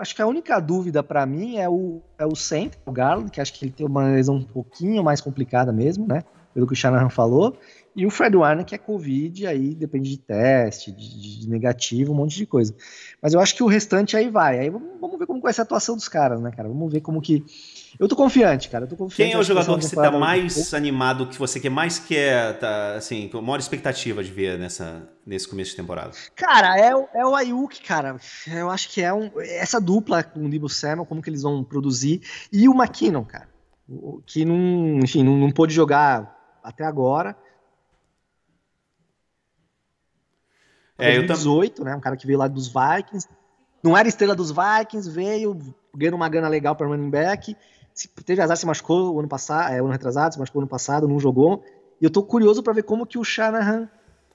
Acho que a única dúvida para mim é o, é o center, o Garland, que acho que ele tem uma lesão um pouquinho mais complicada mesmo, né? pelo que o Shanahan falou, e o Fred Warner, que é Covid, aí depende de teste, de, de, negativo, um monte de coisa. Mas eu acho que o restante aí vai. Aí vamos, vamos, ver como vai ser a atuação dos caras, né, cara? Vamos ver como que. Eu tô confiante, cara. Eu tô confiante. Quem é o jogador que você tá mais animado, que você quer mais quer, tá, assim, com a maior expectativa de ver nessa, nesse começo de temporada? Cara, é, é o Ayuk, cara. Eu acho que é um, essa dupla com o Debo Samuel, como que eles vão produzir, e o McKinnon, cara. Que não, enfim, não, não pôde jogar até agora. É, 2018, né? Um cara que veio lá dos Vikings. Não era estrela dos Vikings, veio, ganhou uma grana legal para running back. Se, teve azar, se machucou o ano passado, é, ano retrasado, se machucou ano passado, não jogou. E eu tô curioso para ver como que o Shanahan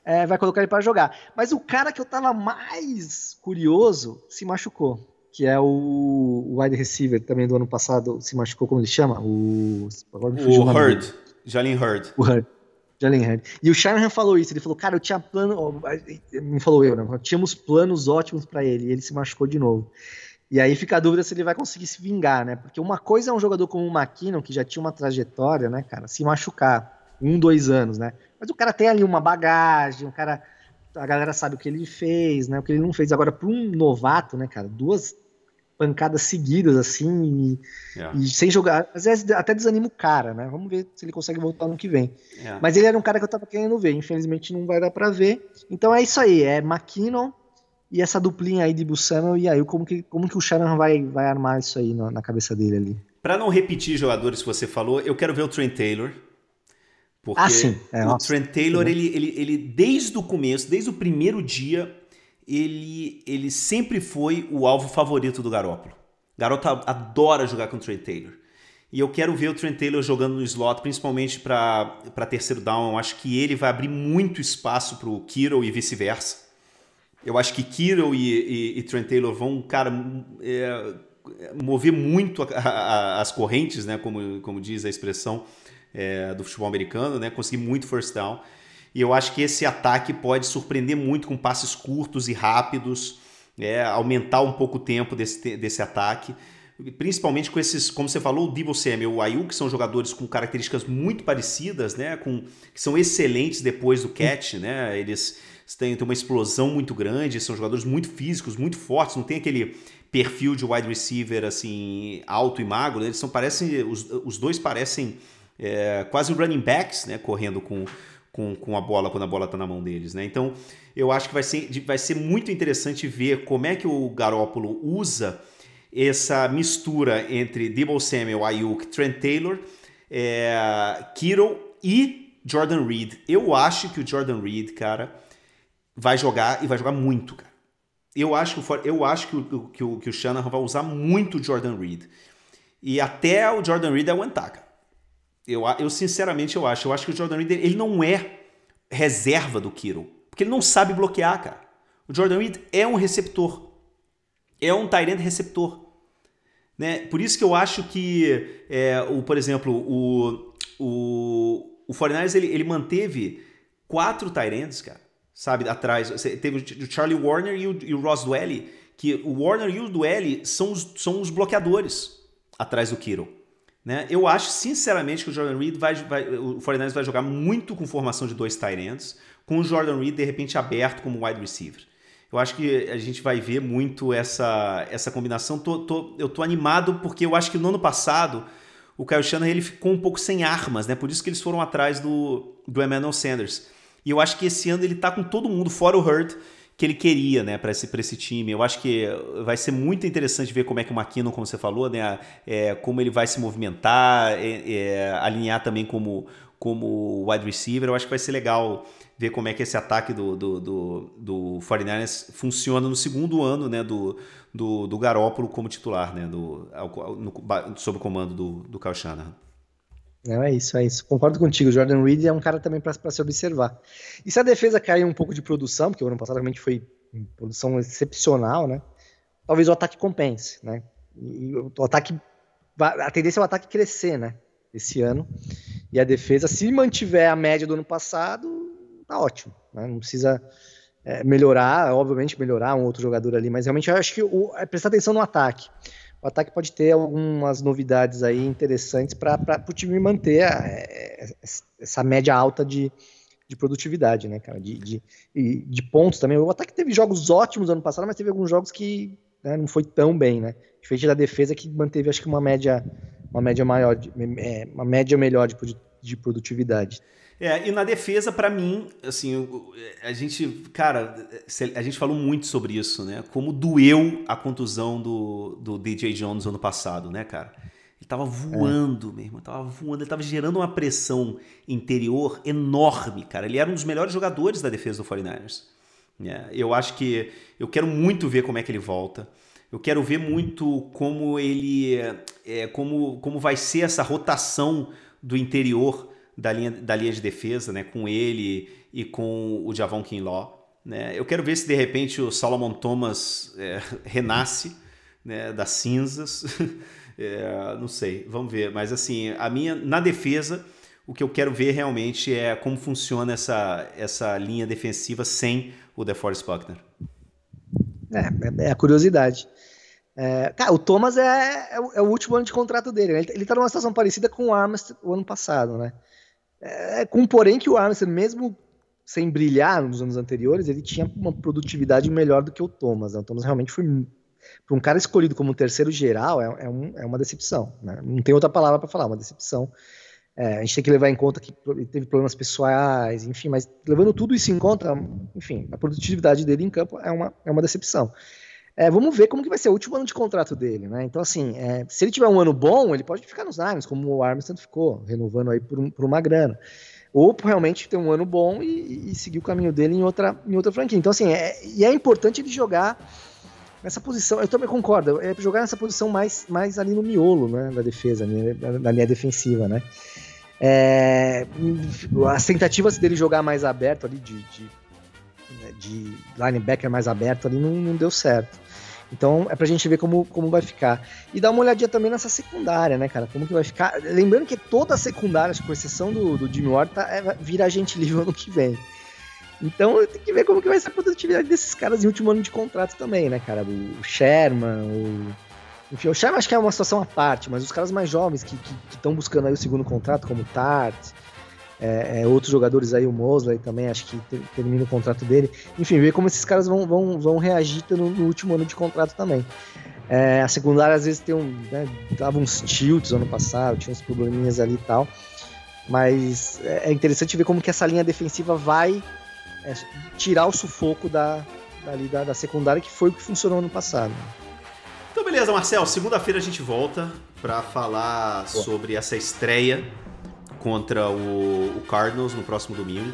é, vai colocar ele para jogar. Mas o cara que eu tava mais curioso se machucou, que é o, o wide receiver também do ano passado, se machucou, como ele chama? O, o Hurd. Jalen Hurd. O Hurd. Jalen Hurd. E o Shanahan falou isso, ele falou, cara, eu tinha plano, não falou eu, né? Tínhamos planos ótimos para ele, e ele se machucou de novo. E aí fica a dúvida se ele vai conseguir se vingar, né? Porque uma coisa é um jogador como o McKinnon, que já tinha uma trajetória, né, cara, se machucar um, dois anos, né? Mas o cara tem ali uma bagagem, o cara. A galera sabe o que ele fez, né? O que ele não fez. Agora, para um novato, né, cara, duas pancadas seguidas, assim, e, yeah. e, sem jogar. Às vezes até desanima o cara, né? Vamos ver se ele consegue voltar no que vem. Yeah. Mas ele era um cara que eu tava querendo ver, infelizmente não vai dar para ver. Então é isso aí, é McKinnon e essa duplinha aí de Bussano, e aí como que, como que o Shannon vai, vai armar isso aí na, na cabeça dele ali. Para não repetir jogadores que você falou, eu quero ver o Trent Taylor. Porque ah, sim. É, o Trent Taylor, ele, ele, ele, desde o começo, desde o primeiro dia, ele, ele sempre foi o alvo favorito do Garoppolo. Garoto adora jogar com o Trent Taylor. E eu quero ver o Trent Taylor jogando no slot, principalmente para terceiro down. Eu acho que ele vai abrir muito espaço para o Kiro e vice-versa. Eu acho que Kiro e, e, e, Trent Taylor vão, cara, é, mover muito a, a, as correntes, né? Como, como diz a expressão é, do futebol americano, né? Conseguir muito first down. E eu acho que esse ataque pode surpreender muito com passes curtos e rápidos, é, aumentar um pouco o tempo desse, desse ataque. Principalmente com esses, como você falou, o Debo Samuel e o Ayuk, que são jogadores com características muito parecidas, né? Com, que são excelentes depois do catch, né? Eles têm, têm uma explosão muito grande, são jogadores muito físicos, muito fortes, não tem aquele perfil de wide receiver assim alto e magro, eles são parecem os, os dois parecem é, quase running backs, né, correndo com com, com a bola quando a bola está na mão deles, né? Então eu acho que vai ser, vai ser muito interessante ver como é que o Garópolo usa essa mistura entre Debo Samuel, Ayuk, Trent Taylor, é, Kittle e Jordan Reed. Eu acho que o Jordan Reed, cara, vai jogar e vai jogar muito, cara. Eu acho que, eu acho que, o, que, o, que o Shanahan vai usar muito o Jordan Reed. E até o Jordan Reed aguentar, cara. Eu, eu sinceramente eu acho. Eu acho que o Jordan Reed ele não é reserva do Kiro. Porque ele não sabe bloquear, cara. O Jordan Reed é um receptor. É um Tyrant receptor. Né? Por isso que eu acho que, é, o, por exemplo, o, o, o 49ers ele, ele manteve quatro Tyrants, cara, sabe, atrás. Teve o Charlie Warner e o, e o Ross Dwelly, que o Warner e o Dwelly são os, são os bloqueadores atrás do Kiro. Né? Eu acho, sinceramente, que o Jordan Reed vai, vai o 49ers vai jogar muito com formação de dois tight ends, com o Jordan Reed, de repente, aberto como wide receiver. Eu acho que a gente vai ver muito essa, essa combinação. Tô, tô, eu tô animado porque eu acho que no ano passado o Kyle Shanahan ele ficou um pouco sem armas, né? Por isso que eles foram atrás do, do Emmanuel Sanders. E eu acho que esse ano ele tá com todo mundo, fora o Hurt. Que ele queria, né, para esse, esse time. Eu acho que vai ser muito interessante ver como é que o McKinnon, como você falou, né, é, como ele vai se movimentar, é, é, alinhar também como, como wide receiver. Eu acho que vai ser legal ver como é que esse ataque do, do, do, do 49ers funciona no segundo ano né, do, do, do Garópolo como titular, né, do, no, sob o comando do, do Kyle Shanahan. Não, é isso, é isso. Concordo contigo. Jordan Reed é um cara também para se observar. E se a defesa cair um pouco de produção, porque o ano passado realmente foi produção excepcional, né? Talvez o ataque compense, né? E o ataque, a tendência é o ataque crescer, né? Esse ano. E a defesa, se mantiver a média do ano passado, tá ótimo. Né? Não precisa é, melhorar, obviamente melhorar um outro jogador ali, mas realmente eu acho que o, é prestar atenção no ataque o ataque pode ter algumas novidades aí interessantes para o time manter a, é, essa média alta de, de produtividade, né, cara? De, de, de, pontos também. O ataque teve jogos ótimos ano passado, mas teve alguns jogos que né, não foi tão bem, né? Diferente da defesa que manteve, acho que uma média, uma média maior, de, é, uma média melhor de, de produtividade. É, e na defesa, para mim, assim, a gente, cara, a gente falou muito sobre isso, né? Como doeu a contusão do, do DJ Jones ano passado, né, cara? Ele tava voando, é. mesmo, tava voando, ele tava gerando uma pressão interior enorme, cara. Ele era um dos melhores jogadores da defesa do 49ers. É, eu acho que eu quero muito ver como é que ele volta. Eu quero ver muito como ele, é, como, como vai ser essa rotação do interior da linha, da linha de defesa, né, com ele e com o Javon Kinlaw. Né? Eu quero ver se de repente o Solomon Thomas é, renasce né, das cinzas. é, não sei, vamos ver. Mas assim, a minha na defesa, o que eu quero ver realmente é como funciona essa, essa linha defensiva sem o DeForest Buckner. É, é a curiosidade. É, cara, o Thomas é, é, o, é, último ano de contrato dele. Né? Ele, ele tá numa situação parecida com o Armstrong o ano passado, né? É, com porém que o Armstrong, mesmo sem brilhar nos anos anteriores, ele tinha uma produtividade melhor do que o Thomas. Né? O Thomas realmente foi para um cara escolhido como terceiro geral é, é, um, é uma decepção. Né? Não tem outra palavra para falar, uma decepção. É, a gente tem que levar em conta que teve problemas pessoais, enfim, mas levando tudo isso em conta, enfim, a produtividade dele em campo é uma, é uma decepção. É, vamos ver como que vai ser o último ano de contrato dele, né? Então, assim, é, se ele tiver um ano bom, ele pode ficar nos Niners, como o Armstrong ficou, renovando aí por, um, por uma grana. Ou realmente ter um ano bom e, e, seguir o caminho dele em outra, em outra franquia. Então, assim, é, e é importante ele jogar nessa posição. Eu também concordo, é jogar nessa posição mais, mais ali no miolo, né? Da defesa, né, da, linha defensiva, né? É, as tentativas dele jogar mais aberto ali, de, de, de linebacker mais aberto ali, não, não deu certo. Então é pra gente ver como, como vai ficar. E dar uma olhadinha também nessa secundária, né, cara? Como que vai ficar. Lembrando que toda a secundária, com exceção do, do Jimmy Ward, tá, é, vira agente livre ano que vem. Então tem que ver como que vai ser a produtividade desses caras em último ano de contrato também, né, cara? O Sherman, o. Enfim, o Sherman acho que é uma situação à parte, mas os caras mais jovens que estão buscando aí o segundo contrato, como o Tart, é, é, outros jogadores aí, o Mosley também, acho que termina o contrato dele. Enfim, ver como esses caras vão, vão, vão reagir no, no último ano de contrato também. É, a secundária às vezes tem um, né, dava uns tilts ano passado, tinha uns probleminhas ali e tal. Mas é, é interessante ver como que essa linha defensiva vai é, tirar o sufoco da, dali, da, da secundária, que foi o que funcionou ano passado. Então beleza, Marcel, segunda-feira a gente volta para falar Boa. sobre essa estreia contra o, o Cardinals no próximo domingo.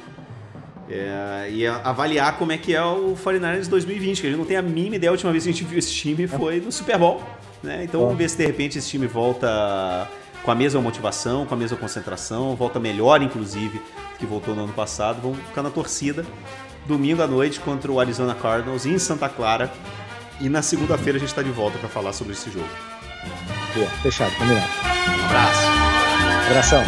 É, e avaliar como é que é o 49ers 2020, que a gente não tem a mínima ideia. A última vez que a gente viu esse time foi no Super Bowl. Né? Então vamos ver se de repente esse time volta com a mesma motivação, com a mesma concentração, volta melhor, inclusive, que voltou no ano passado. Vamos ficar na torcida. Domingo à noite contra o Arizona Cardinals em Santa Clara. E na segunda-feira a gente está de volta para falar sobre esse jogo. Boa, fechado, combinado. Um abraço. Abração.